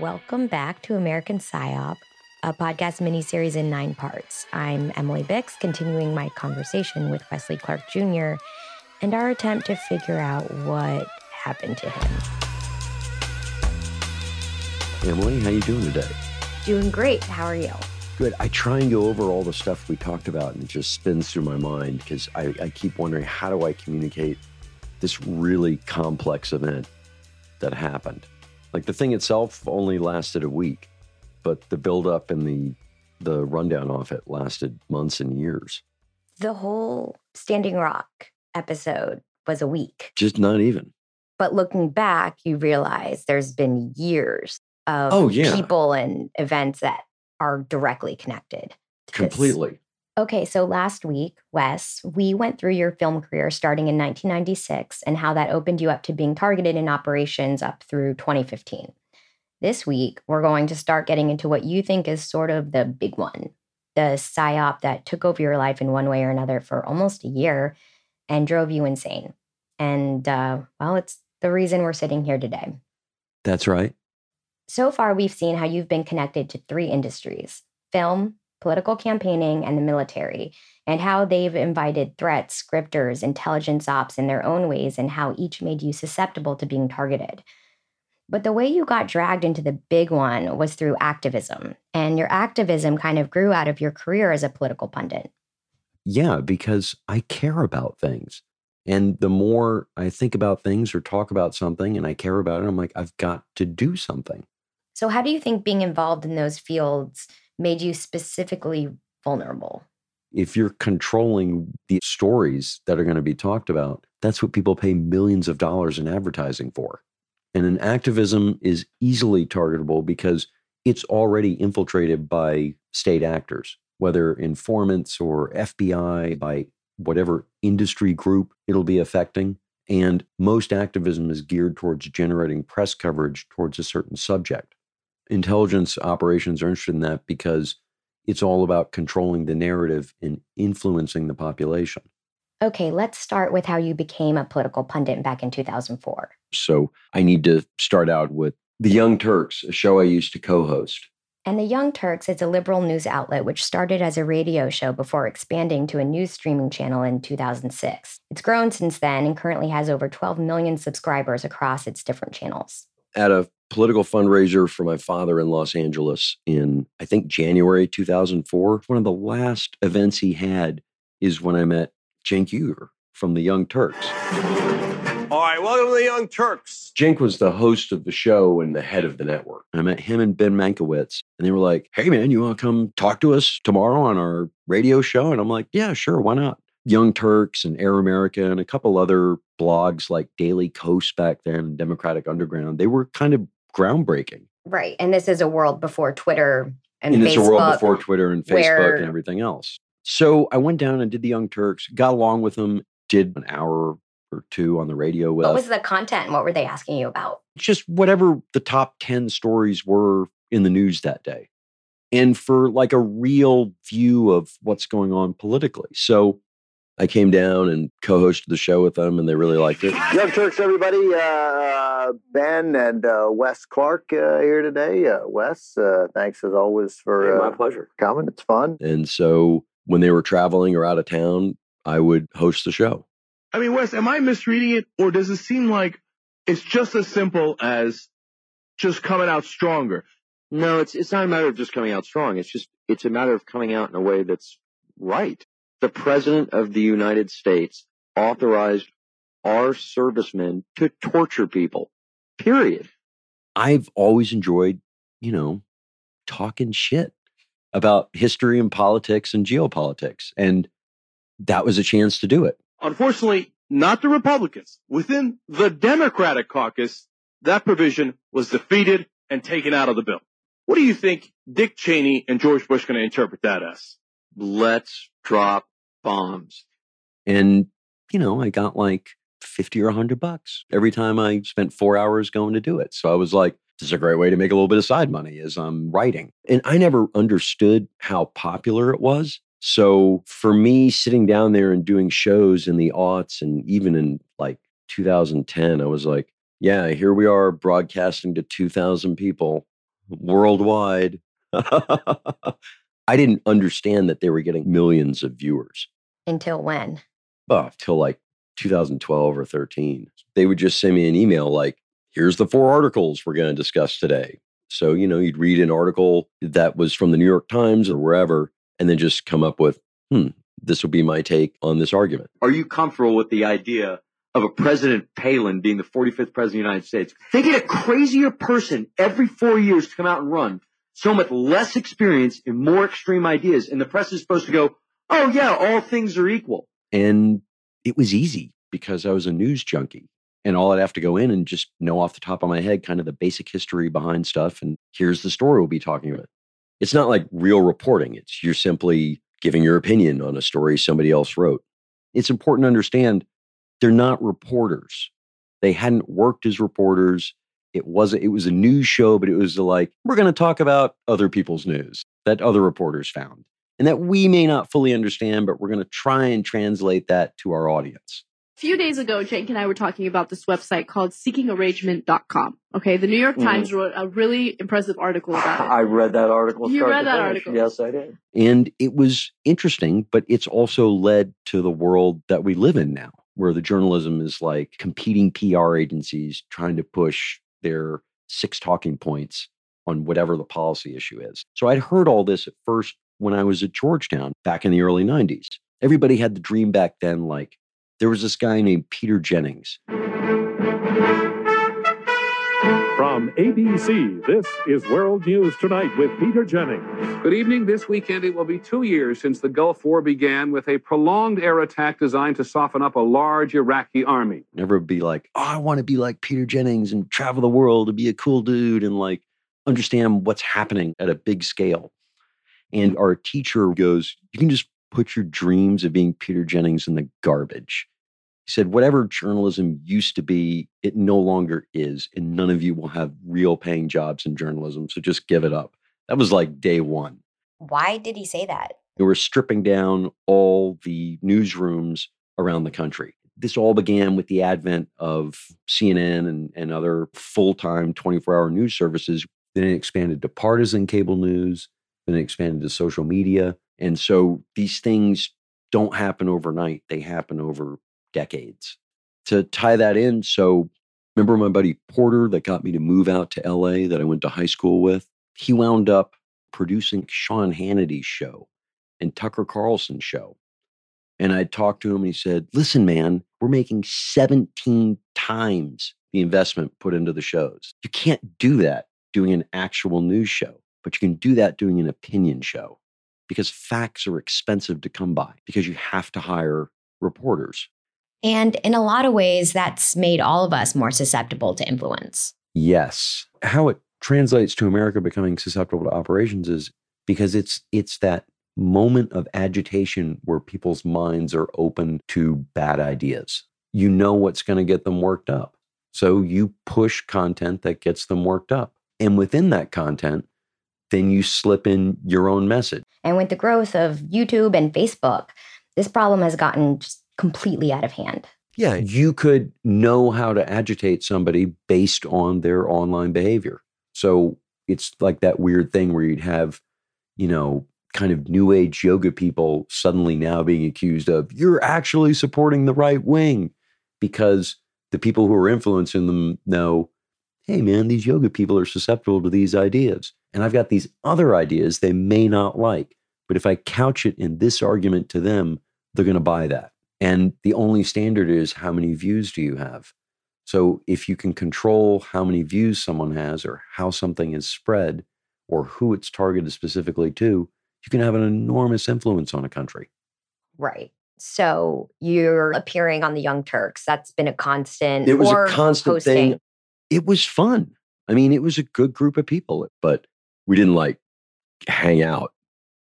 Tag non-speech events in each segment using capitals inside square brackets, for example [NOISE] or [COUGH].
Welcome back to American PSYOP, a podcast miniseries in nine parts. I'm Emily Bix, continuing my conversation with Wesley Clark Jr. and our attempt to figure out what happened to him. Emily, how you doing today? Doing great. How are you? Good. I try and go over all the stuff we talked about and it just spins through my mind because I, I keep wondering how do I communicate this really complex event that happened? Like the thing itself only lasted a week, but the buildup and the the rundown off it lasted months and years. The whole Standing Rock episode was a week. Just not even. But looking back, you realize there's been years of Oh, yeah. people and events that are directly connected. to this. Okay, so last week, Wes, we went through your film career starting in 1996 and how that opened you up to being targeted in operations up through 2015. This week, we're going to start getting into what you think is sort of the big one the psyop that took over your life in one way or another for almost a year and drove you insane. And, uh, well, it's the reason we're sitting here today. That's right. So far, we've seen how you've been connected to three industries film, political campaigning, and the military, and how they've invited threats, scripters, intelligence ops in their own ways, and how each made you susceptible to being targeted. But the way you got dragged into the big one was through activism, and your activism kind of grew out of your career as a political pundit. Yeah, because I care about things. And the more I think about things or talk about something and I care about it, I'm like, I've got to do something. So, how do you think being involved in those fields made you specifically vulnerable? If you're controlling the stories that are going to be talked about, that's what people pay millions of dollars in advertising for. And an activism is easily targetable because it's already infiltrated by state actors, whether informants or FBI, by whatever industry group it'll be affecting. And most activism is geared towards generating press coverage towards a certain subject. Intelligence operations are interested in that because it's all about controlling the narrative and influencing the population. Okay, let's start with how you became a political pundit back in 2004. So I need to start out with The Young Turks, a show I used to co host. And The Young Turks is a liberal news outlet which started as a radio show before expanding to a news streaming channel in 2006. It's grown since then and currently has over 12 million subscribers across its different channels. At a political fundraiser for my father in Los Angeles in, I think, January 2004, one of the last events he had is when I met Cenk Uygur from The Young Turks. All right, welcome to the Young Turks. Cenk was the host of the show and the head of the network. I met him and Ben Mankiewicz, and they were like, "Hey, man, you want to come talk to us tomorrow on our radio show?" And I'm like, "Yeah, sure, why not?" Young Turks and Air America and a couple other blogs like Daily Kos back then, Democratic Underground, they were kind of groundbreaking. Right. And this is a world before Twitter and, And, Facebook. it's a world before Twitter and Facebook and everything else. So I went down and did the Young Turks, got along with them, did an hour or two on the radio with What was the content? What were they asking you about? just whatever the top 10 stories were in the news that day and for like a real view of what's going on politically. So I came down and co hosted the show with them and they really liked it. Young Turks, everybody. Uh, ben and uh, Wes Clark uh, here today. Uh, Wes, uh, thanks as always for uh, pleasure. coming. It's fun. And so when they were traveling or out of town, I would host the show. I mean, Wes, am I misreading it, or does it seem like it's just as simple as just coming out stronger? No, it's it's not a matter of just coming out strong. It's just it's a matter of coming out in a way that's right. The president of the United States authorized our servicemen to torture people. Period. I've always enjoyed, you know, talking shit about history and politics and geopolitics. And that was a chance to do it. Unfortunately, not the Republicans. Within the Democratic caucus, that provision was defeated and taken out of the bill. What do you think Dick Cheney and George Bush are going to interpret that as? Let's drop bombs. And, you know, I got like 50 or 100 bucks every time I spent four hours going to do it. So I was like, this is a great way to make a little bit of side money as I'm um, writing. And I never understood how popular it was. So for me, sitting down there and doing shows in the aughts and even in like 2010, I was like, yeah, here we are broadcasting to 2,000 people worldwide. [LAUGHS] I didn't understand that they were getting millions of viewers. Until when? Oh, till like 2012 or 13. They would just send me an email like, here's the four articles we're going to discuss today. So, you know, you'd read an article that was from the New York Times or wherever, and then just come up with, hmm, this will be my take on this argument. Are you comfortable with the idea of a President Palin being the 45th President of the United States? They get a crazier person every four years to come out and run, so much less experience and more extreme ideas. And the press is supposed to go, oh, yeah, all things are equal. And it was easy because I was a news junkie. And all I'd have to go in and just know off the top of my head kind of the basic history behind stuff. And here's the story we'll be talking about. It's not like real reporting, it's you're simply giving your opinion on a story somebody else wrote. It's important to understand they're not reporters. They hadn't worked as reporters. It wasn't, it was a news show, but it was like, we're going to talk about other people's news that other reporters found and that we may not fully understand, but we're going to try and translate that to our audience. A few days ago, Jake and I were talking about this website called seekingarrangement.com. Okay. The New York Mhm. Times wrote a really impressive article about it. I read that article. You read that finish. article. Yes, I did. And it was interesting, but it's also led to the world that we live in now, where the journalism is like competing PR agencies trying to push their six talking points on whatever the policy issue is. So I'd heard all this at first when I was at Georgetown back in the early 90s. Everybody had the dream back then, like, there was this guy named Peter Jennings. From ABC, this is World News Tonight with Peter Jennings. Good evening. This weekend, it will be two years since the Gulf War began with a prolonged air attack designed to soften up a large Iraqi army. Never be like, oh, I want to be like Peter Jennings and travel the world and be a cool dude and like understand what's happening at a big scale. And our teacher goes, You can just put your dreams of being Peter Jennings in the garbage. He said, Whatever journalism used to be, it no longer is. And none of you will have real paying jobs in journalism. So just give it up. That was like day one. Why did he say that? They were stripping down all the newsrooms around the country. This all began with the advent of CNN and, and other full time 24 hour news services. Then it expanded to partisan cable news, then expanded to social media. And so these things don't happen overnight, they happen over decades. To tie that in, so remember my buddy Porter that got me to move out to LA that I went to high school with? He wound up producing Sean Hannity's show and Tucker Carlson's show. And I talked to him and he said, Listen, man, we're making 17 times the investment put into the shows. You can't do that doing an actual news show, but you can do that doing an opinion show because facts are expensive to come by because you have to hire reporters. And in a lot of ways, that's made all of us more susceptible to influence. Yes. How it translates to America becoming susceptible to operations is because it's it's that moment of agitation where people's minds are open to bad ideas. You know what's going to get them worked up. So you push content that gets them worked up. And within that content, then you slip in your own message. And with the growth of YouTube and Facebook, this problem has gotten just completely out of hand. Yeah, you could know how to agitate somebody based on their online behavior. So it's like that weird thing where you'd have, you know, kind of new age yoga people suddenly now being accused of, you're actually supporting the right wing because the people who are influencing them know, hey, man, these yoga people are susceptible to these ideas. And I've got these other ideas they may not like. But if I couch it in this argument to them, they're going to buy that. And the only standard is how many views do you have? So if you can control how many views someone has or how something is spread or who it's targeted specifically to, you can have an enormous influence on a country. Right. So you're appearing on the Young Turks. That's been a constant. It was a constant hosting. thing. It was fun. I mean, it was a good group of people, but we didn't like hang out.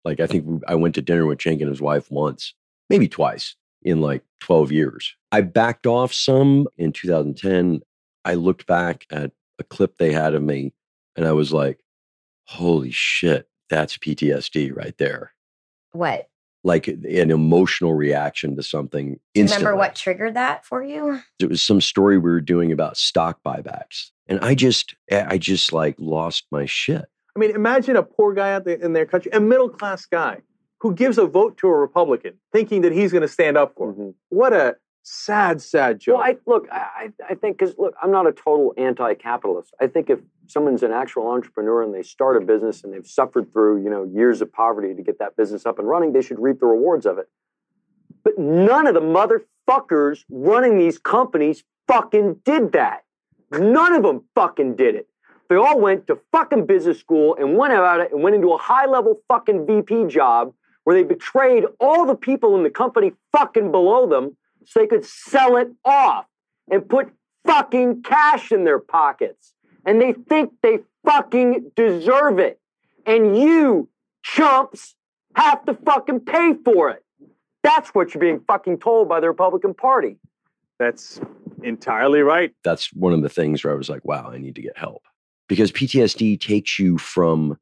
Like I think we, I went to dinner with Cenk and his wife once, maybe twice in like 12 years. I backed off some in 2010. I looked back at a clip they had of me and I was like, holy shit, that's PTSD right there. What? Like an emotional reaction to something instantly. remember what triggered that for you? it was some story we were doing about stock buybacks And I just, eh, I just like lost my shit. I mean, imagine a poor guy out there in their country, a middle class guy who gives a vote to a Republican thinking that he's going to stand up for him. Mm-hmm. What a sad, sad joke. Well, I look, I, I think because look, I'm not a total anti-capitalist. I think if someone's an actual entrepreneur and they start a business and they've suffered through you know years of poverty to get that business up and running, they should reap the rewards of it. But none of the motherfuckers running these companies fucking did that. None of them fucking did it. They all went to fucking business school and went about it and went into a high level fucking VP job where they betrayed all the people in the company fucking below them so they could sell it off and put fucking cash in their pockets. And they think they fucking deserve it. And you chumps have to fucking pay for it. That's what you're being fucking told by the Republican Party. That's entirely right. That's one of the things where I was like, wow, I need to get help. Because PTSD takes you from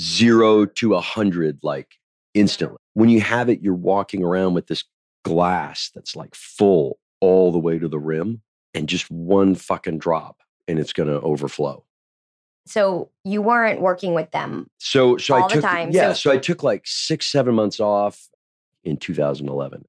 zero to a hundred like instantly. When you have it, you're walking around with this glass that's like full all the way to the rim and just one fucking drop and it's going to overflow. So you weren't working with them. So, so All I the took, time, yeah, so- so I took like six, seven months off in 2011.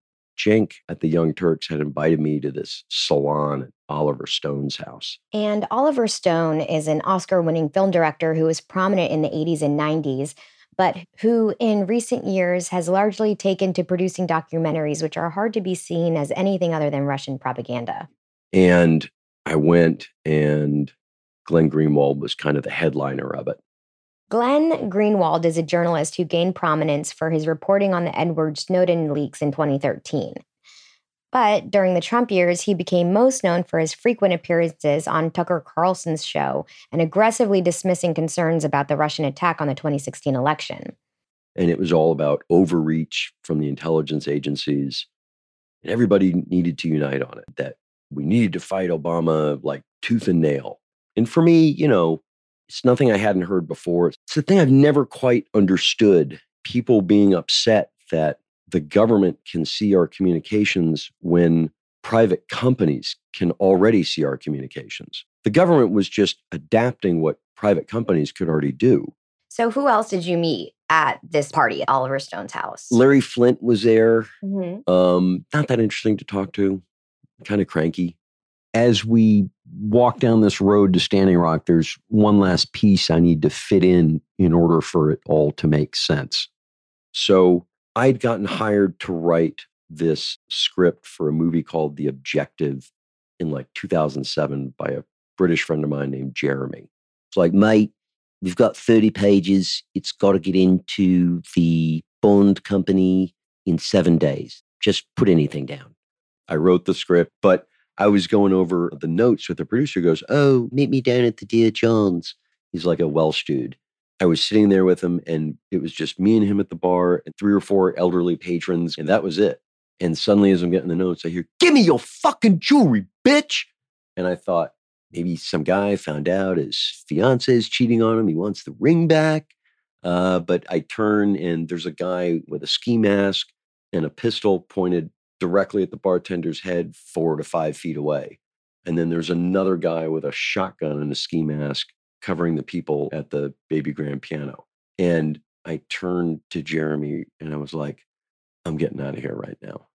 Cenk at the Young Turks had invited me to this salon at Oliver Stone's house. And Oliver Stone is an Oscar winning film director who was prominent in the 80s and 90s, but who in recent years has largely taken to producing documentaries, which are hard to be seen as anything other than Russian propaganda. And I went, and Glenn Greenwald was kind of the headliner of it. Glenn Greenwald is a journalist who gained prominence for his reporting on the Edward Snowden leaks in 2013. But during the Trump years, he became most known for his frequent appearances on Tucker Carlson's show and aggressively dismissing concerns about the Russian attack on the 2016 election. And it was all about overreach from the intelligence agencies. And everybody needed to unite on it that we needed to fight Obama like tooth and nail. And for me, you know, it's nothing I hadn't heard before. It's the thing I've never quite understood people being upset that the government can see our communications when private companies can already see our communications. The government was just adapting what private companies could already do. So, who else did you meet at this party at Oliver Stone's house? Larry Flynt was there. Mhm. Um, not that interesting to talk to, kind of cranky. As we walk down this road to Standing Rock, there's one last piece I need to fit in in order for it all to make sense. So I'd gotten hired to write this script for a movie called The Objective in like 2007 by a British friend of mine named Jeremy. It's like, mate, we've got 30 pages. It's got to get into the Bond company in seven days. Just put anything down. I wrote the script, but I was going over the notes with the producer goes, Oh, meet me down at the Dear John's. He's like a Welsh dude. I was sitting there with him, and it was just me and him at the bar, and three or four elderly patrons, and that was it. And suddenly, as I'm getting the notes, I hear, Give me your fucking jewelry, bitch. And I thought, maybe some guy found out his fiance is cheating on him. He wants the ring back. Uh, but I turn, and there's a guy with a ski mask and a pistol pointed directly at the bartender's head, four to five feet away. And then there's another guy with a shotgun and a ski mask covering the people at the baby grand piano. And I turned to Jeremy and I was like, I'm getting out of here right now.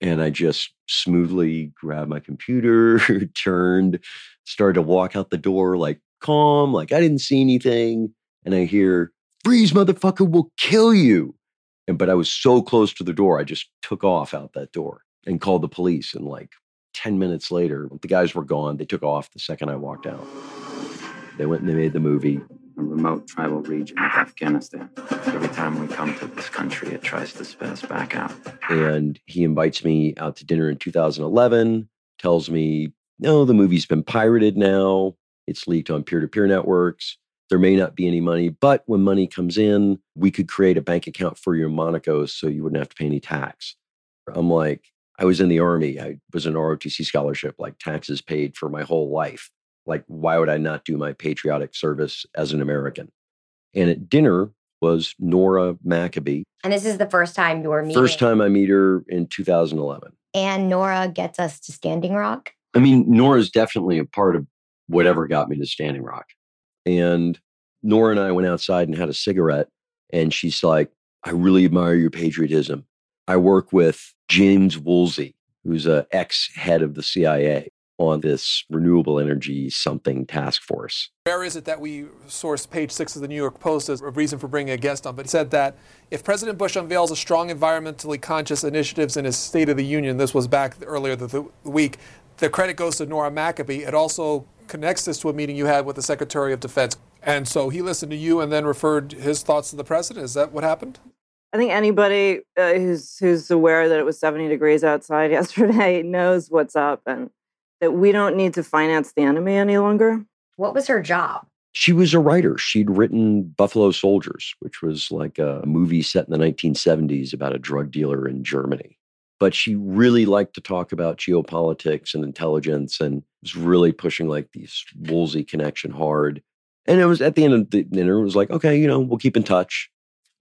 And I just smoothly grabbed my computer, [LAUGHS] turned, started to walk out the door, like calm, like I didn't see anything. And I hear, Freeze, motherfucker, will kill you. And but I was so close to the door, I just took off out that door and called the police. And like 10 minutes later, the guys were gone. They took off the second I walked out. They went and they made the movie. a remote tribal region of Afghanistan. Every time we come to this country, it tries to spit us back out. And he invites me out to dinner in 2011, tells me, no, the movie's been pirated now. It's leaked on peer to peer networks. There may not be any money, but when money comes in, we could create a bank account for you in Monaco so you wouldn't have to pay any tax. I'm like, I was in the army. I was an ROTC scholarship, like taxes paid for my whole life. Like, why would I not do my patriotic service as an American? And at dinner was Nora Maccoby. And this is the first time you were meeting. First time I meet her in 2011. And Nora gets us to Standing Rock. I mean, Nora's definitely a part of whatever got me to Standing Rock. And Nora and I went outside and had a cigarette. And she's like, I really admire your patriotism. I work with James Woolsey, who's a ex head of the CIA on this renewable energy something task force. Where is it that we source page six of the New York Post as a reason for bringing a guest on? But he said that if President Bush unveils a strong environmentally conscious initiatives in his State of the Union, this was back earlier the week, the credit goes to Nora Maccoby. It also connects this to a meeting you had with the Secretary of Defense. And so he listened to you and then referred his thoughts to the president. Is that what happened? I think anybody uh, who's who's aware that it was 70 degrees outside [LAUGHS] yesterday knows what's up and that we don't need to finance the enemy any longer. What was her job? She was a writer. She'd written Buffalo Soldiers, which was like a movie set in the 1970s about a drug dealer in Germany. But she really liked to talk about geopolitics and intelligence and was really pushing like this Woolsey connection hard. And it was at the end of the dinner, it was like, okay, you know, we'll keep in touch.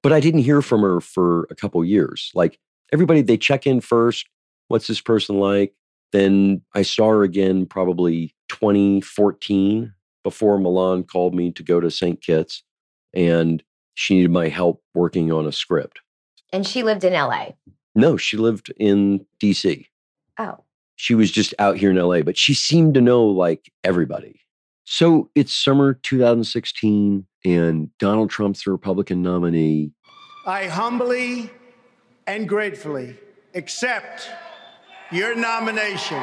But I didn't hear from her for a couple years. Like everybody, they check in first. What's this person like? Then I saw her again probably 2014 before Milan called me to go to St. Kitts and she needed my help working on a script. And she lived in LA. No, she lived in DC. Oh. She was just out here in LA, but she seemed to know like everybody. So it's summer 2016 and Donald Trump's the Republican nominee. I humbly and gratefully accept your nomination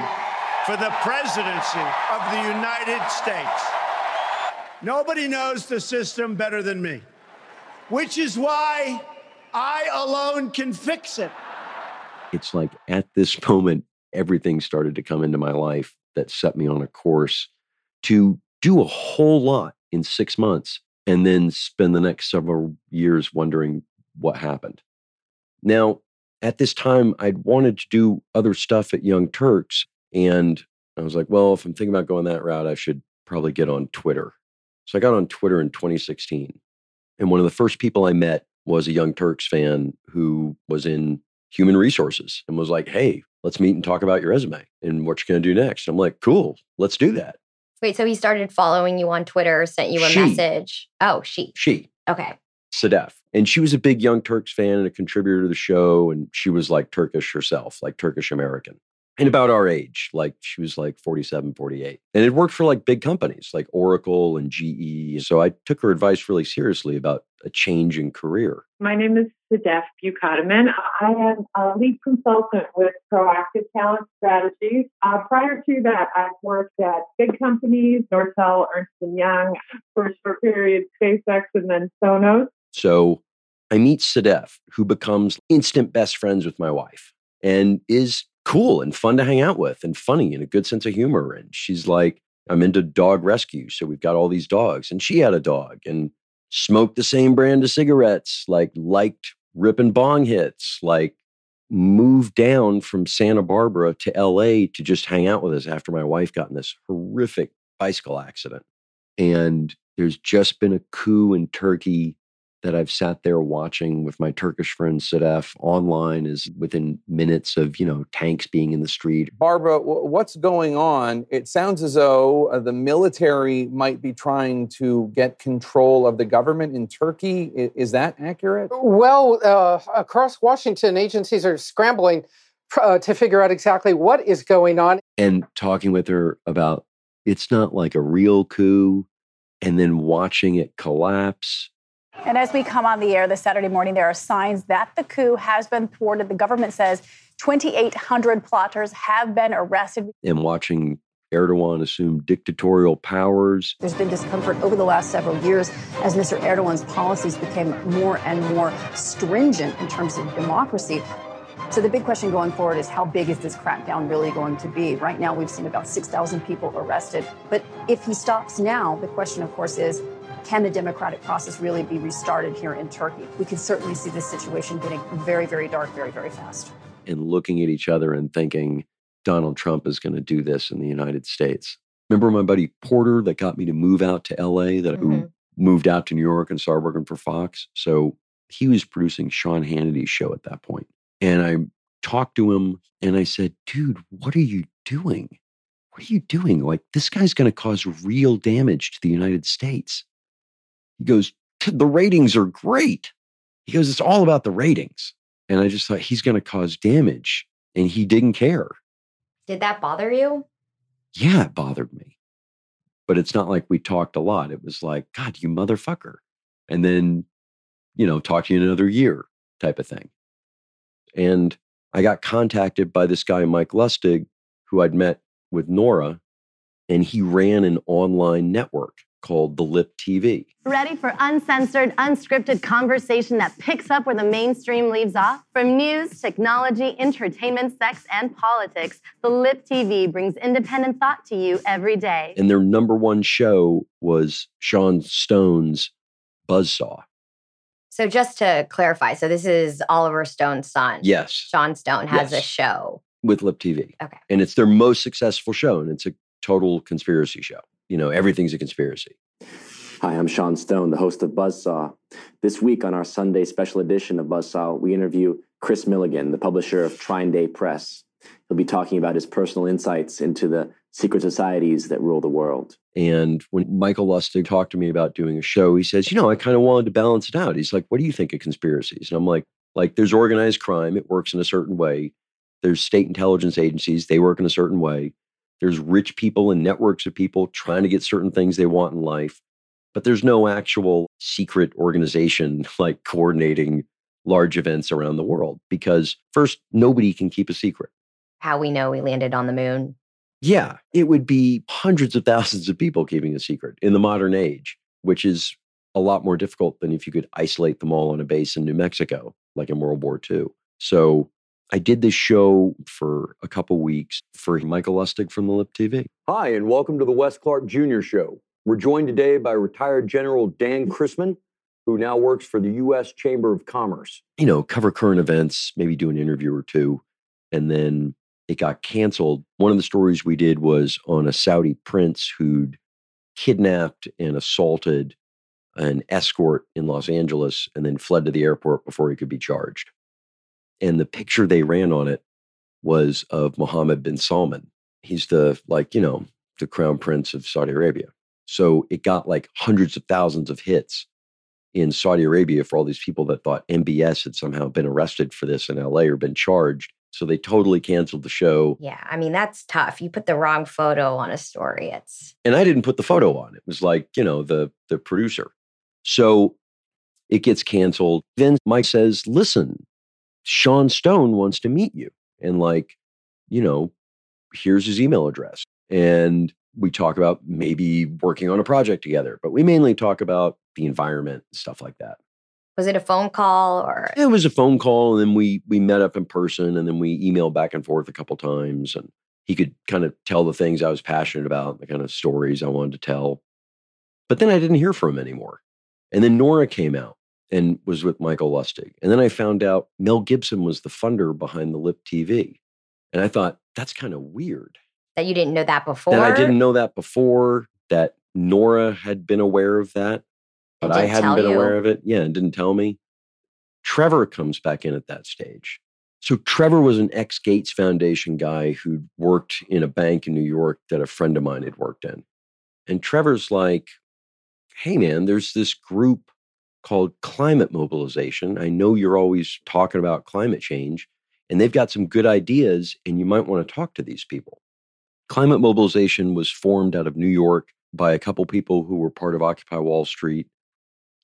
for the presidency of the United States. Nobody knows the system better than me, which is why I alone can fix it. It's like at this [LAUGHS] moment, everything started to come into my life that set me on a course to do a whole lot in six months and then spend the next several years wondering what happened. Now, at this time, I'd wanted to do other stuff at Young Turks. And I was like, well, if I'm thinking about going that route, I should probably get on Twitter. So I got on Twitter in 2016. And one of the first people I met was a Young Turks fan who was in human resources and was like, hey, let's meet and talk about your resume and what you're going to do next. I'm like, cool, let's do that. Wait, so he started following you on Twitter, sent you a She. message. Oh, she. She, Okay. Sadef. And she was a big Young Turks fan and a contributor to the show. And she was like Turkish herself, like Turkish American. And about our age, like she was like 47, 48. And it worked for like big companies like Oracle and GE. So I took her advice really seriously about a change in career. My name is Sadef Bukataman. I am a lead consultant with Proactive Talent Strategies. Uh, prior to that, I've worked at big companies, Nortel, Ernst & Young, for a short period, SpaceX, and then Sonos. So I meet Sadef, who becomes instant best friends with my wife and is cool and fun to hang out with and funny and a good sense of humor. And she's like, I'm into dog rescue. So we've got all these dogs. And she had a dog and smoked the same brand of cigarettes, like liked ripping bong hits, like moved down from Santa Barbara to LA to just hang out with us after my wife got in this horrific bicycle accident. And there's just been a coup in Turkey that I've sat there watching with my Turkish friend Sadef online is within minutes of, you know, tanks being in the street. Barbara, what's going on? It sounds as though uh, the military might be trying to get control of the government in Turkey. Is that accurate? Well, uh, across Washington, agencies are scrambling uh, to figure out exactly what is going on. And talking with her about it's not like a real coup and then watching it collapse. And as we come on the air this Saturday morning, there are signs that the coup has been thwarted. The government says 2,800 plotters have been arrested. and watching Erdogan assume dictatorial powers. There's been discomfort over the last several years as Mr. Erdogan's policies became more and more stringent in terms of democracy. So the big question going forward is how big is this crackdown really going to be? Right now, we've seen about 6,000 people arrested. But if he stops now, the question, of course, is can the democratic process really be restarted here in Turkey? We can certainly see this situation getting very, very dark very, very fast. and looking at each other and thinking Donald Trump is going to do this in the United States. Remember my buddy Porter that got me to move out to LA that who mm-hmm. moved out to New York and started working for Fox. So he was producing Sean Hannity's show at that point. And I talked to him and I said, dude, what are you doing? What are you doing? Like, this guy's going to cause real damage to the United States. He goes, The ratings are great. He goes, It's all about the ratings. And I just thought, he's going to cause damage. And he didn't care. Did that bother you? Yeah, it bothered me. But it's not like we talked a lot. It was like, God, you motherfucker. And then, you know, talk to you in another year type of thing. And I got contacted by this guy, Mike Lustig, who I'd met with Nora, and he ran an online network called The Lip TV. Ready for uncensored, unscripted conversation that picks up where the mainstream leaves off? From news, technology, entertainment, sex, and politics, The Lip TV brings independent thought to you every day. And their number one show was Sean Stone's Buzzsaw. So just to clarify, so this is Oliver Stone's son. Yes. Sean Stone has a show. with Lip TV. Okay. And it's their most successful show, and it's a total conspiracy show. You know, everything's a conspiracy. Hi, I'm Sean Stone, the host of Buzzsaw. This week on our Sunday special edition of Buzzsaw, we interview Kris Millegan, the publisher of Trine Day Press. He'll be talking about his personal insights into the secret societies that rule the world. And when Michael Lustig talked to me about doing a show, he says, you know, I kind of wanted to balance it out. He's like, what do you think of conspiracies? And I'm like, like there's organized crime, it works in a certain way. There's state intelligence agencies, they work in a certain way. There's rich people and networks of people trying to get certain things they want in life. But there's no actual secret organization [LAUGHS] like coordinating large events around the world because first, nobody can keep a secret. How we know we landed on the moon. Yeah, it would be hundreds of thousands of people keeping a secret in the modern age, which is a lot more difficult than if you could isolate them all on a base in New Mexico, like in World War II. So I did this show for a couple weeks for Michael Lustig from the Lip TV. Hi, and welcome to the Wes Clark Jr. Show. We're joined today by retired General Dan Christman, who now works for the U.S. Chamber of Commerce. You know, cover current events, maybe do an interview or two. And then it got canceled. One of the stories we did was on a Saudi prince who'd kidnapped and assaulted an escort in Los Angeles and then fled to the airport before he could be charged. And the picture they ran on it was of Mohammed bin Salman. He's the, like, you know, the crown prince of Saudi Arabia. So it got like hundreds of thousands of hits in Saudi Arabia for all these people that thought MBS had somehow been arrested for this in LA or been charged. So they totally canceled the show. Yeah, I mean that's tough. You put the wrong photo on a story. It's and I didn't put the photo on. It was like, you know, the the producer. So it gets canceled. Then Mike says, "Listen, Sean Stone wants to meet you." And like, you know, here's his email address. And we talk about maybe working on a project together, but we mainly talk about the environment and stuff like that. was it a phone call or It was a phone call, and then we we met up in person, and then we emailed back and forth a couple times, and he could kind of tell the things I was passionate about, the kind of stories I wanted to tell. But then I didn't hear from him anymore. And then Nora came out and was with Michael Lustig. And then I found out Mel Gibson was the funder behind the Lip TV. And I thought, that's kind of weird. that you didn't know that before? That I didn't know that before, that Nora had been aware of that, but I hadn't been you? aware of it. Yeah, and didn't tell me. Trevor comes back in at that stage. So Trevor was an ex Gates Foundation guy who'd worked in a bank in New York that a friend of mine had worked in. And Trevor's like, hey man, there's this group called Climate Mobilization. I know you're always talking about climate change, and they've got some good ideas, and you might want to talk to these people. Climate Mobilization was formed out of New York by a couple people who were part of Occupy Wall Street.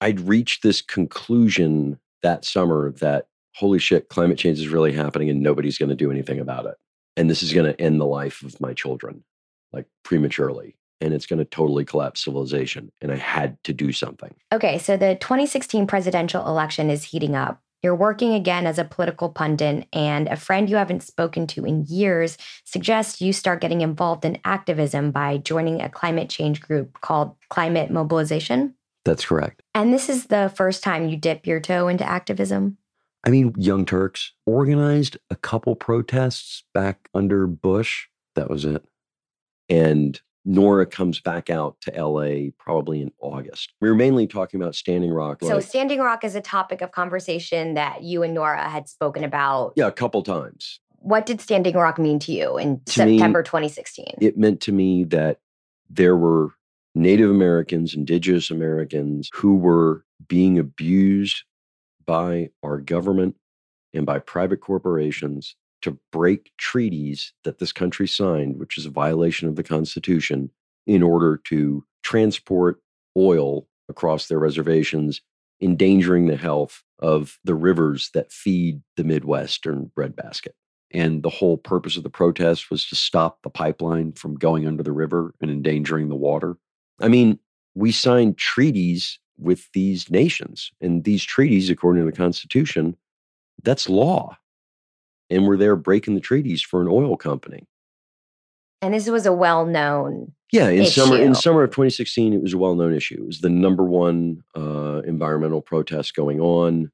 I'd reached this conclusion that summer that holy shit, climate change is really happening and nobody's going to do anything about it. And this is going to end the life of my children, like prematurely. And it's going to totally collapse civilization. And I had to do something. Okay, so the 2016 presidential election is heating up. You're working again as a political pundit, and a friend you haven't spoken to in years suggests you start getting involved in activism by joining a climate change group called Climate Mobilization. That's correct. And this is the first time you dip your toe into activism. I mean, Young Turks organized a couple protests back under Bush. That was it. And Nora comes back out to LA probably in August. We were mainly talking about Standing Rock. So, like- Standing Rock is a topic of conversation that you and Nora had spoken about. yeah, a couple times. what did Standing Rock mean to you in To me, September 2016? It meant to me that there were Native Americans, Indigenous Americans who were being abused by our government and by private corporations to break treaties that this country signed, which is a violation of the Constitution, in order to transport oil across their reservations, endangering the health of the rivers that feed the Midwestern breadbasket. And the whole purpose of the protest was to stop the pipeline from going under the river and endangering the water. I mean, we signed treaties with these nations, and these treaties, according to the Constitution, that's law. And we're there breaking the treaties for an oil company. And this was a well-known Yeah, in summer in summer of 2016, it was a well-known issue. It was the number one uh, environmental protest going on.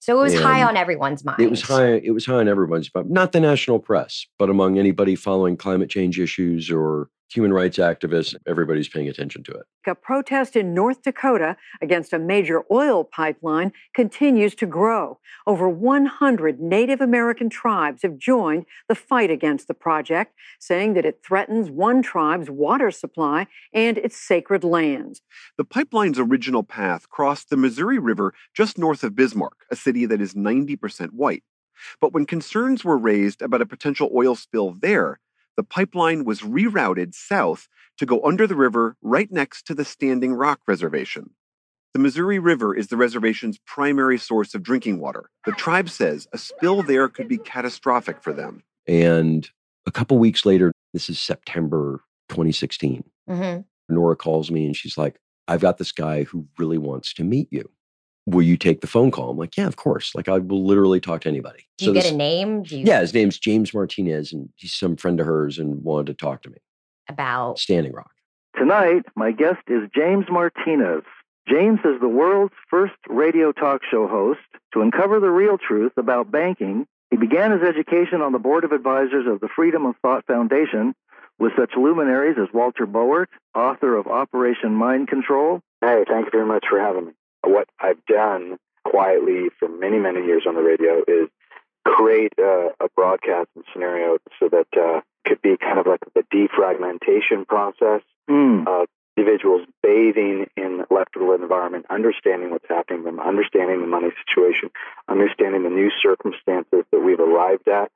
So it was high on everyone's mind. It was high. It was high on everyone's, but not the national press, but among anybody following climate change issues or human rights activists. Everybody's paying attention to it. A protest in North Dakota against a major oil pipeline continues to grow. Over 100 Native American tribes have joined the fight against the project, saying that it threatens one tribe's water supply and its sacred lands. The pipeline's original path crossed the Missouri River just north of Bismarck, a city that is 90% white. But when concerns were raised about a potential oil spill there, the pipeline was rerouted south to go under the river right next to the Standing Rock Reservation. The Missouri River is the reservation's primary source of drinking water. The tribe says a spill there could be catastrophic for them. And a couple weeks later, this is September 2016. Mhm. Nora calls me and she's like, "I've got this guy who really wants to meet you. Will you take the phone call?" I'm like, "Yeah, of course. Like, I will literally talk to anybody." Do you get this- a name? Do you Yeah, his name's James Martinez, and he's some friend of hers and wanted to talk to me. about Standing Rock. Tonight, my guest is James Martinez. James is the world's first radio talk show host to uncover the real truth about banking. He began his education on the board of advisors of the Freedom of Thought Foundation with such luminaries as Walter Bowart, author of Operation Mind Control. Hey, thank you very much for having me. What I've done quietly for many, many years on the radio is create uh, a broadcasting scenario so that uh, could be kind of like the defragmentation process of individuals bathing in the electrical environment, understanding what's happening to them, understanding the money situation, understanding the new circumstances that we've arrived at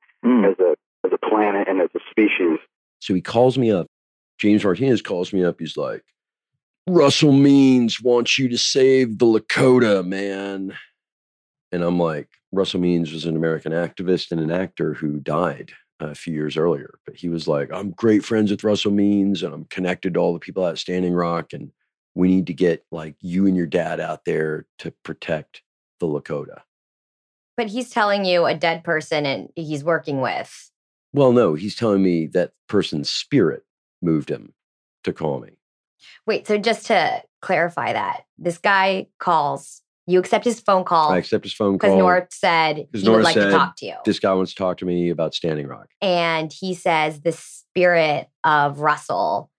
as a as a planet and as a species. So he calls me up. James Martinez calls me up. He's like, Russell Means wants you to save the Lakota, man. And I'm like, Russell Means was an American activist and an actor who died a few years earlier. But he was like, I'm great friends with Russell Means and I'm connected to all the people at Standing Rock. And we need to get like you and your dad out there to protect the Lakota. But he's telling you a dead person and he's working with. Well, no, he's telling me that person's spirit moved him to call me. Wait, so just to clarify that, this guy calls, you accept his phone call I accept his phone call. because. Nora said he Because would like said, to talk to you. This guy wants to talk to me about Standing Rock. And he says the spirit of Russell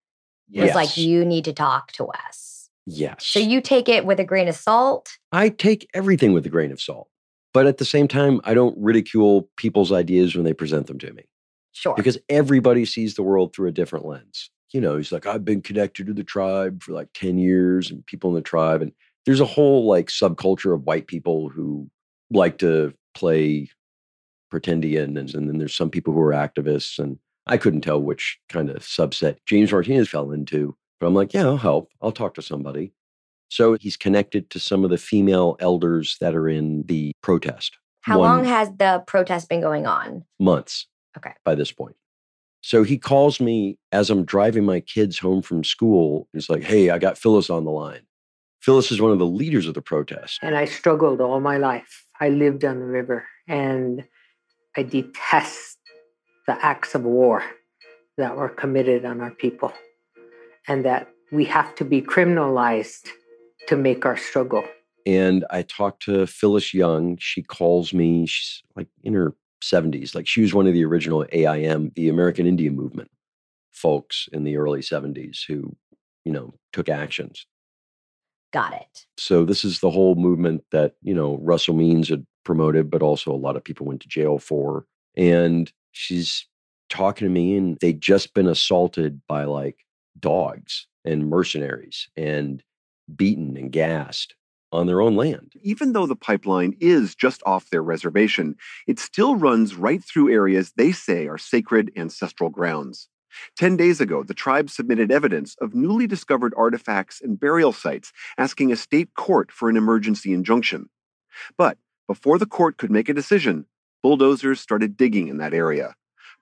was Yes. like, you need to talk to us. Yes. So you take it with a grain of salt. I take everything with a grain of salt. But at the same time, I don't ridicule people's ideas when they present them to me. Sure. Because everybody sees the world through a different lens. You know, he's like, I've been connected to the tribe for like 10 years and people in the tribe. And there's a whole like subculture of white people who like to play pretendian. And, and then there's some people who are activists. And I couldn't tell which kind of subset James Martinez fell into. But I'm like, yeah, I'll help. I'll talk to somebody. So he's connected to some of the female elders that are in the protest. How One- long has the protest been going on? months Okay. by this point. So he calls me as I'm driving my kids home from school. He's like, Hey, I got Phyllis on the line. Phyllis is one of the leaders of the protest. And I struggled all my life. I lived on the river and I detest the acts of war that were committed on our people and that we have to be criminalized to make our struggle. And I talked to Phyllis Young. She calls me, she's like in her 70s. Like she was one of the original AIM, the American Indian Movement folks in the early 70s who, you know, took actions. Got it. So this is the whole movement that, you know, Russell Means had promoted, but also a lot of people went to jail for. And she's talking to me, and they'd just been assaulted by like dogs and mercenaries and beaten and gassed on their own land. Even though the pipeline is just off their reservation, it still runs right through areas they say are sacred ancestral grounds. Ten days ago, the tribe submitted evidence of newly discovered artifacts and burial sites, asking a state court for an emergency injunction. But before the court could make a decision, bulldozers started digging in that area.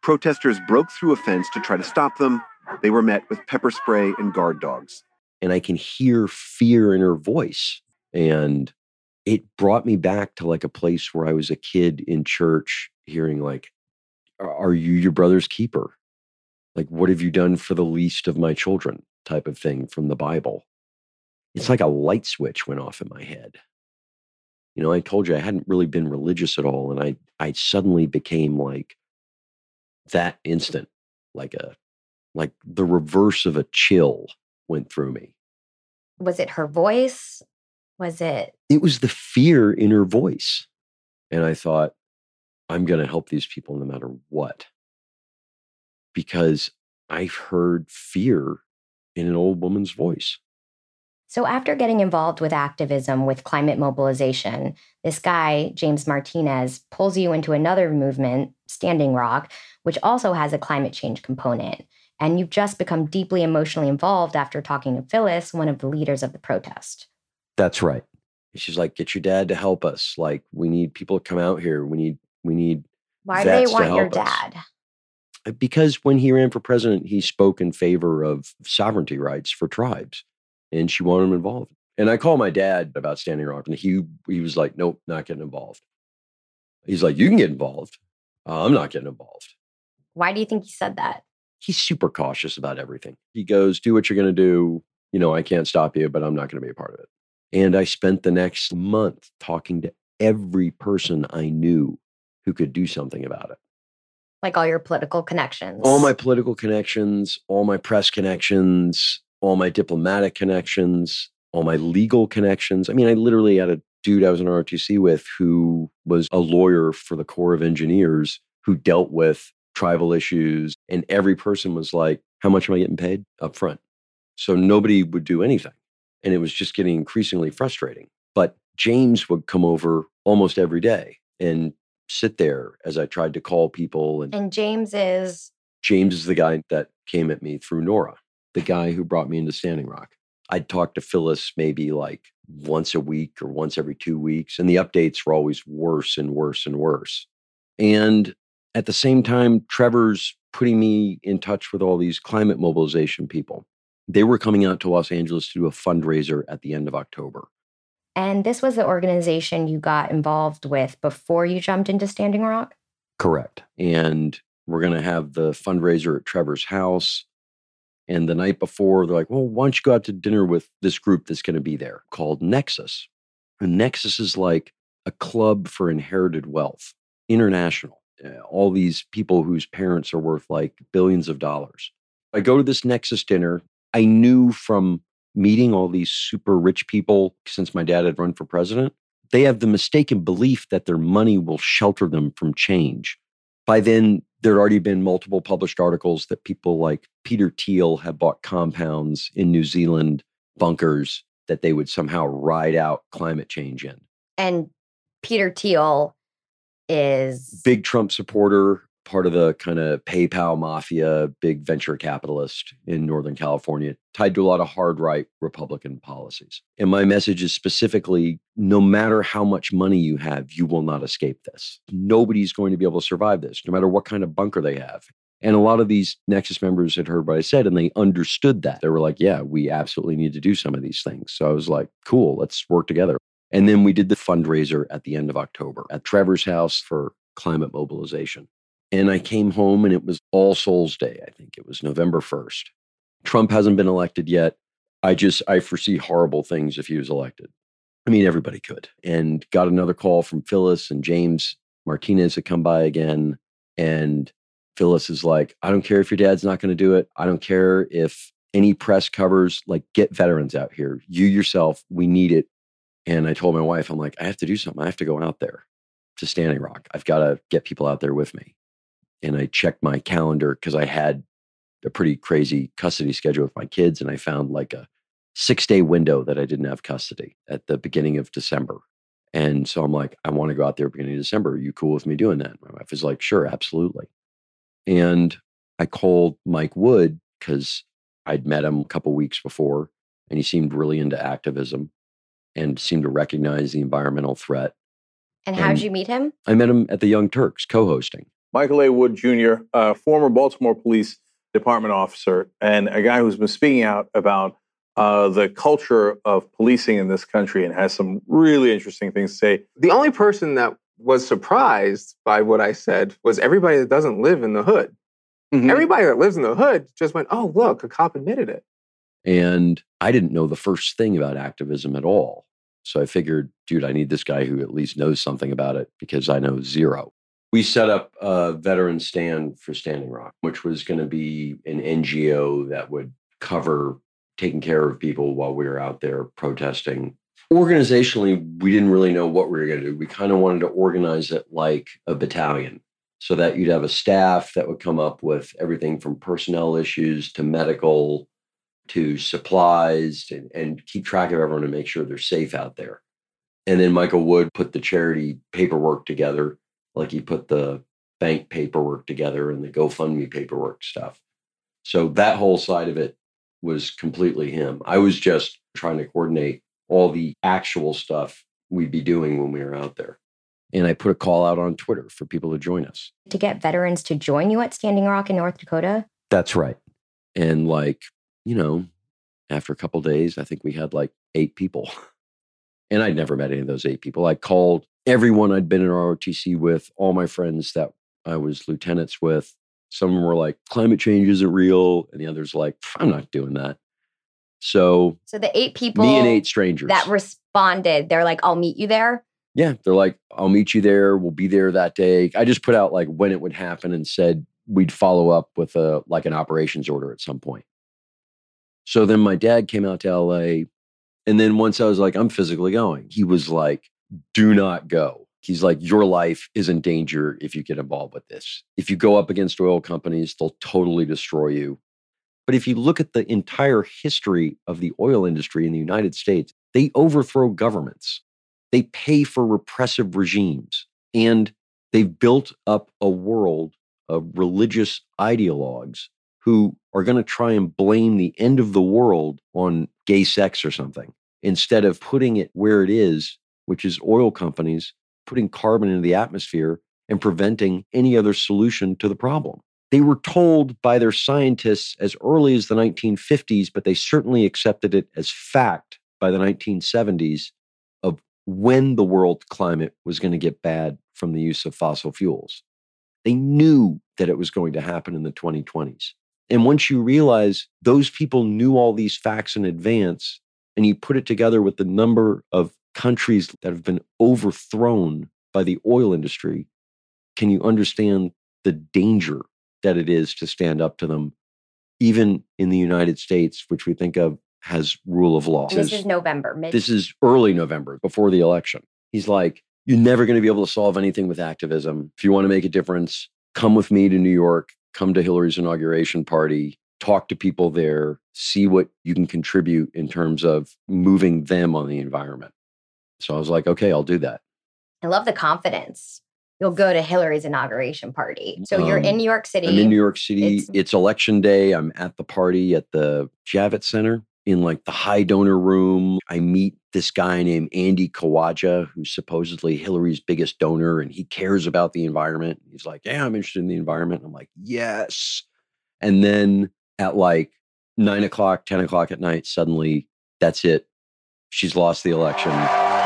Protesters broke through a fence to try to stop them. They were met with pepper spray and guard dogs. And I can hear fear in her voice. And it brought me back to like a place where I was a kid in church hearing, like, Are you your brother's keeper? Like, what have you done for the least of my children? type of thing from the Bible. It's like a light switch went off in my head. You know, I told you I hadn't really been religious at all. And I, I suddenly became like that instant, like a, like the reverse of a chill went through me. Was it her voice? Was it? It was the fear in her voice. And I thought, I'm going to help these people no matter what. Because I've heard fear in an old woman's voice. So, after getting involved with activism with climate mobilization, this guy, James Martinez, pulls you into another movement, Standing Rock, which also has a climate change component. And you've just become deeply emotionally involved after talking to Phyllis, one of the leaders of the protest. That's right. She's like, get your dad to help us. Like, we need people to come out here. We need, we need. Why do they want your help us." dad? Because when he ran for president, he spoke in favor of sovereignty rights for tribes, and she wanted him involved. And I called my dad about Standing Rock, and he he was like, "Nope, not getting involved." He's like, "You can get involved. Uh, I'm not getting involved." Why do you think he said that? He's super cautious about everything. He goes, "Do what you're going to do. You know, I can't stop you, but I'm not going to be a part of it." And I spent the next month talking to every person I knew who could do something about it. Like all your political connections. all my political connections, all my press connections, all my diplomatic connections, all my legal connections. I mean, I literally had a dude I was in ROTC with who was a lawyer for the Corps of Engineers who dealt with tribal issues. And every person was like, How much am I getting paid up front? So nobody would do anything. And it was just getting increasingly frustrating. But James would come over almost every day and sit there as I tried to call people and And James is James is the guy that came at me through Nora, the guy who brought me into Standing Rock. I'd talk to Phyllis maybe like once a week or once every two weeks, and the updates were always worse and worse and worse. And at the same time, Trevor's putting me in touch with all these climate mobilization people. They were coming out to Los Angeles to do a fundraiser at the end of October. and this was the organization you got involved with before you jumped into Standing Rock? Correct. And we're going to have the fundraiser at Trevor's house. And the night before, they're like, well, why don't you go out to dinner with this group that's going to be there called Nexus? And Nexus is like a club for inherited wealth, international. Uh, all these people whose parents are worth like billions of dollars. I go to this Nexus dinner. I knew from meeting all these super rich people since my dad had run for president, they have the mistaken belief that their money will shelter them from change. By then, there had already been multiple published articles that people like Peter Thiel had bought compounds in New Zealand, bunkers that they would somehow ride out climate change in. And Peter Thiel is Big Trump supporter, part of the kind of PayPal mafia, big venture capitalist in Northern California, tied to a lot of hard right Republican policies. And my message is specifically no matter how much money you have, you will not escape this. Nobody's going to be able to survive this, no matter what kind of bunker they have. And a lot of these Nexus members had heard what I said and they understood that. They were like, yeah, we absolutely need to do some of these things. So I was like, cool, let's work together. And then we did the fundraiser at the end of October at Trevor's house for climate mobilization. And I came home and it was All Souls Day, I think it was November 1st. Trump hasn't been elected yet. I just, I foresee horrible things if he was elected. I mean, everybody could. And got another call from Phyllis and James Martinez to come by again. And Phyllis is like, I don't care if your dad's not going to do it. I don't care if any press covers, like, get veterans out here. You yourself, we need it. And I told my wife, I'm like, I have to do something. I have to go out there to Standing Rock. I've got to get people out there with me. And I checked my calendar because I had a pretty crazy custody schedule with my kids, and I found like a six day window that I didn't have custody at the beginning of December. And so I'm like, I want to go out there beginning of December. Are you cool with me doing that? My wife is like, sure, absolutely. And I called Mike Wood because I'd met him a couple weeks before and he seemed really into activism and seemed to recognize the environmental threat. And how did you meet him? I met him at the Young Turks co hosting. Michael A. Wood Jr., a former Baltimore Police Department officer, and a guy who's been speaking out about uh, the culture of policing in this country and has some really interesting things to say. The only person that was surprised by what I said was everybody that doesn't live in the hood. Mm-hmm. Everybody that lives in the hood just went, oh, look, a cop admitted it. And I didn't know the first thing about activism at all. So I figured, dude, I need this guy who at least knows something about it because I know zero. We set up a veteran stand for Standing Rock, which was going to be an NGO that would cover taking care of people while we were out there protesting. Organizationally, we didn't really know what we were going to do. We kind of wanted to organize it like a battalion so that you'd have a staff that would come up with everything from personnel issues to medical to supplies and, and keep track of everyone and make sure they're safe out there. And then Michael Wood put the charity paperwork together, like he put the bank paperwork together and the GoFundMe paperwork stuff. So that whole side of it was completely him. I was just trying to coordinate all the actual stuff we'd be doing when we were out there. And I put a call out on Twitter for people to join us. To get veterans to join you at Standing Rock in North Dakota? That's right. And like, you know, after a couple days, I think we had like eight people. [LAUGHS] And I'd never met any of those eight people. I called everyone I'd been in ROTC with, all my friends that I was lieutenants with. Some were like, climate change isn't real. And the others like, I'm not doing that. So, So the eight people me and eight strangers. that responded, they're like, I'll meet you there. yeah, they're like, I'll meet you there. We'll be there that day. I just put out like when it would happen and said we'd follow up with a like an operations order at some point. So then my dad came out to LA. And then once I was like, I'm physically going, he was like, do not go. He's like, your life is in danger if you get involved with this. If you go up against oil companies, they'll totally destroy you. But if you look at the entire history of the oil industry in the United States, they overthrow governments, they pay for repressive regimes, and they've built up a world of religious ideologues who are going to try and blame the end of the world on gay sex or something instead of putting it where it is, which is oil companies putting carbon into the atmosphere and preventing any other solution to the problem. They were told by their scientists as early as the 1950s, but they certainly accepted it as fact by the 1970s of when the world climate was going to get bad from the use of fossil fuels. They knew that it was going to happen in the 2020s. And once you realize those people knew all these facts in advance, and you put it together with the number of countries that have been overthrown by the oil industry, can you understand the danger that it is to stand up to them, even in the United States, which we think of has rule of law? And this is November. Mid- This is early November, before the election. He's like, You're never going to be able to solve anything with activism. If you want to make a difference, come with me to New York, come to Hillary's inauguration party, talk to people there, see what you can contribute in terms of moving them on the environment. So I was like, Okay, I'll do that. I love the confidence. You'll go to Hillary's inauguration party. So you're Um, in New York City. I'm in New York City. It's- It's, election day. I'm at the party at the Javits Center in like the high donor room. I meet this guy named Andy Khawaja, who's supposedly Hillary's biggest donor, and he cares about the environment. He's like, Yeah, I'm interested in the environment. I'm like, Yes. And then at like nine o'clock, 10 o'clock at night, suddenly that's it. She's lost the election.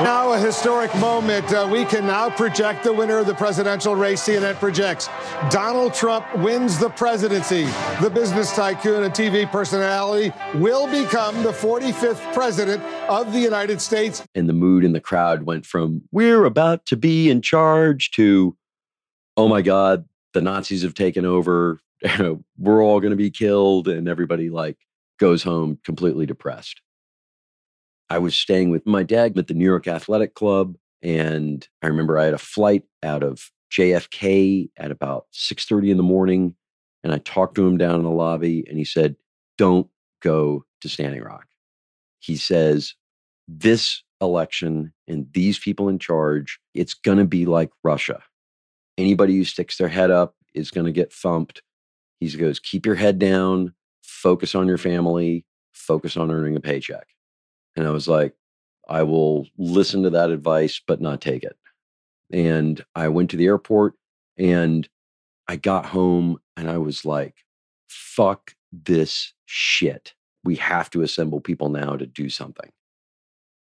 Now, a historic moment. Uh, we can now project the winner of the presidential race. CNN projects Donald Trump wins the presidency. The business tycoon and TV personality will become the 45th president of the United States. and the mood in the crowd went from we're about to be in charge to oh my god the nazis have taken over [LAUGHS] we're all going to be killed and everybody like goes home completely depressed i was staying with my dad at the new york athletic club and i remember i had a flight out of JFK at about 6:30 in the morning and I talked to him down in the lobby and he said, "Don't go to Standing Rock." He says, "This election and these people in charge, it's going to be like Russia. Anybody who sticks their head up is going to get thumped." He goes, "Keep your head down, focus on your family, focus on earning a paycheck." And I was like, I will listen to that advice, but not take it. And I went to the airport and I got home and I was like, fuck this shit. We have to assemble people now to do something.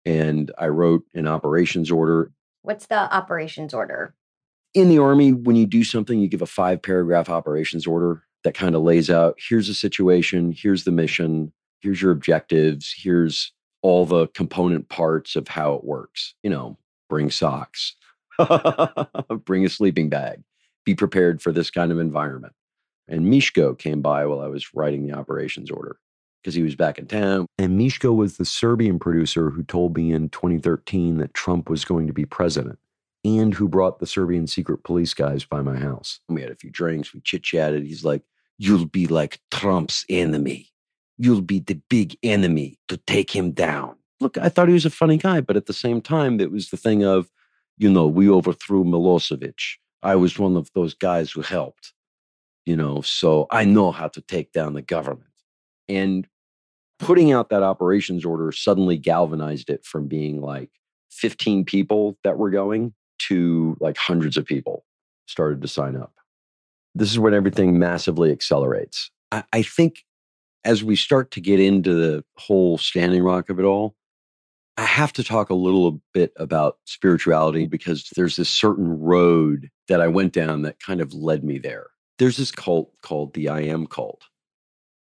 And I wrote an operations order. What's the operations order? In the Army, when you do something, you give a five paragraph operations order that kind of lays out here's the situation, here's the mission, here's your objectives, here's all the component parts of how it works. You know, bring socks, [LAUGHS] bring a sleeping bag, be prepared for this kind of environment. And Mishko came by while I was writing the operations order because he was back in town. And Mishko was the Serbian producer who told me in 2013 that Trump was going to be president and who brought the Serbian secret police guys by my house. We had a few drinks, we chit chatted. He's like, You'll be like Trump's enemy you'll be the big enemy to take him down. Look, I thought he was a funny guy, but at the same time, it was the thing of, you know, we overthrew Milosevic. I was one of those guys who helped, you know, so I know how to take down the government. And putting out that operations order suddenly galvanized it from being like 15 people that were going to like hundreds of people started to sign up. This is when everything massively accelerates. I, I think as we start to get into the whole standing rock of it all, I have to talk a little bit about spirituality because there's this certain road that I went down that kind of led me there. There's this cult called the I Am cult.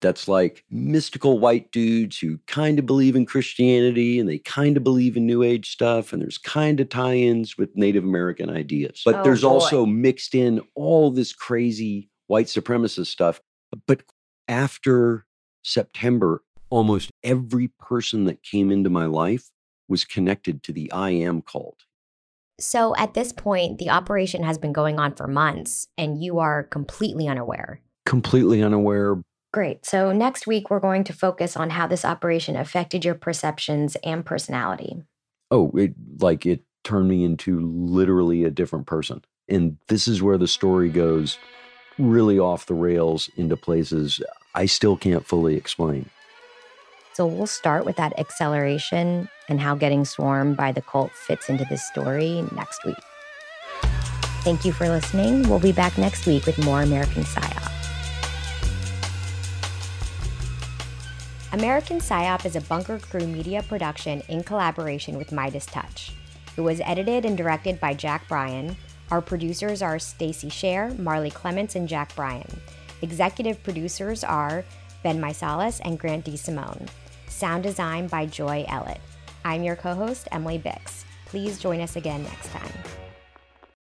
That's like mystical white dudes who kind of believe in Christianity and they kind of believe in New Age stuff. And there's kind of tie ins with Native American ideas. But Oh, there's boy. also mixed in all this crazy white supremacist stuff. But after September, almost every person that came into my life was connected to the I am cult. So at this point, the operation has been going on for months and you are completely unaware. Completely unaware. Great. So next week, we're going to focus on how this operation affected your perceptions and personality. Oh, it like it turned me into literally a different person. And this is where the story goes really off the rails into places I still can't fully explain. So we'll start with that acceleration and how getting swarmed by the cult fits into this story next week. Thank you for listening. We'll be back next week with more American PSYOP. American PSYOP is a Bunker Crew media production in collaboration with Midas Touch. It was edited and directed by Jack Bryan. Our producers are Stacy Scher, Marley Clements, and Jack Bryan. Executive producers are Ben Meiselas and Grant D. Simone. Sound design by Joy Ellett. I'm your co host, Emily Bix. Please join us again next time.